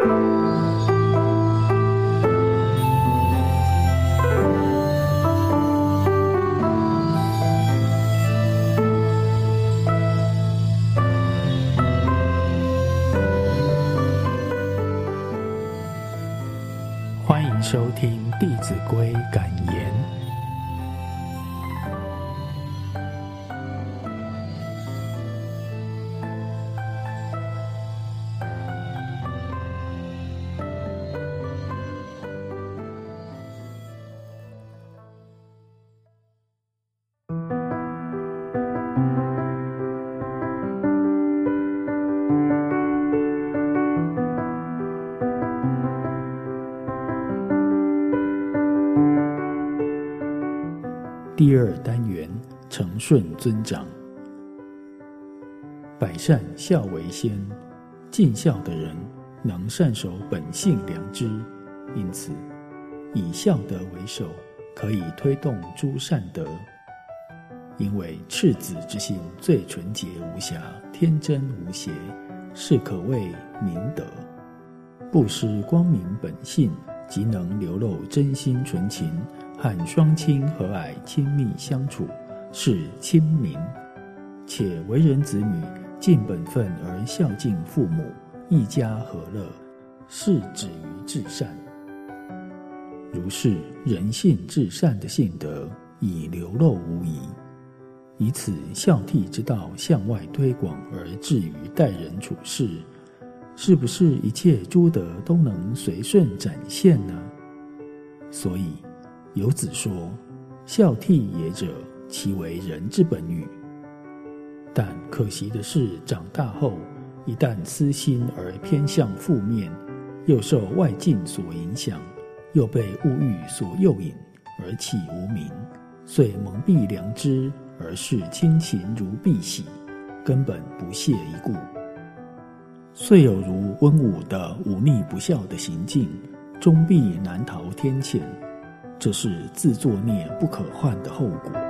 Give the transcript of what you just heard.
欢迎收听《弟子规》感言。第二单元，承顺尊长。百善孝为先，尽孝的人能善守本性良知，因此以孝德为首，可以推动诸善德。因为赤子之心最纯洁无瑕、天真无邪，是可谓明德。不失光明本性，即能流露真心纯情。和双亲和蔼亲密相处，是亲民；且为人子女尽本分而孝敬父母，一家和乐，是止于至善。如是人性至善的性德已流露无遗，以此孝悌之道向外推广，而至于待人处事，是不是一切诸德都能随顺展现呢？所以。有子说：“孝悌也者，其为人之本与？”但可惜的是，长大后一旦私心而偏向负面，又受外境所影响，又被物欲所诱引，而起无明，遂蒙蔽良知，而视亲情如敝屣，根本不屑一顾。遂有如温武的忤逆不孝的行径，终必难逃天谴。这是自作孽不可换的后果。